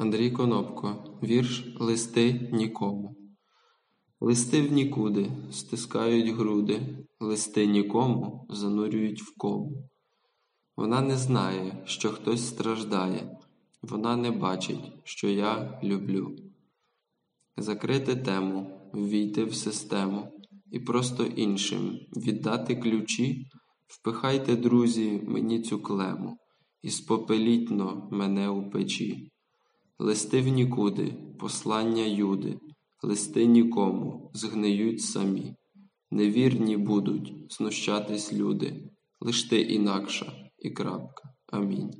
Андрій Конопко, вірш Листи нікому. Листи в нікуди стискають груди, листи нікому занурюють в кому. Вона не знає, що хтось страждає, вона не бачить, що я люблю. Закрити тему, ввійти в систему і просто іншим віддати ключі, впихайте, друзі, мені цю клему, і спопелітно мене у печі. Листи в нікуди, послання юди, листи нікому згниють самі. Невірні будуть знущатись люди, лиш ти інакша і крапка. Амінь.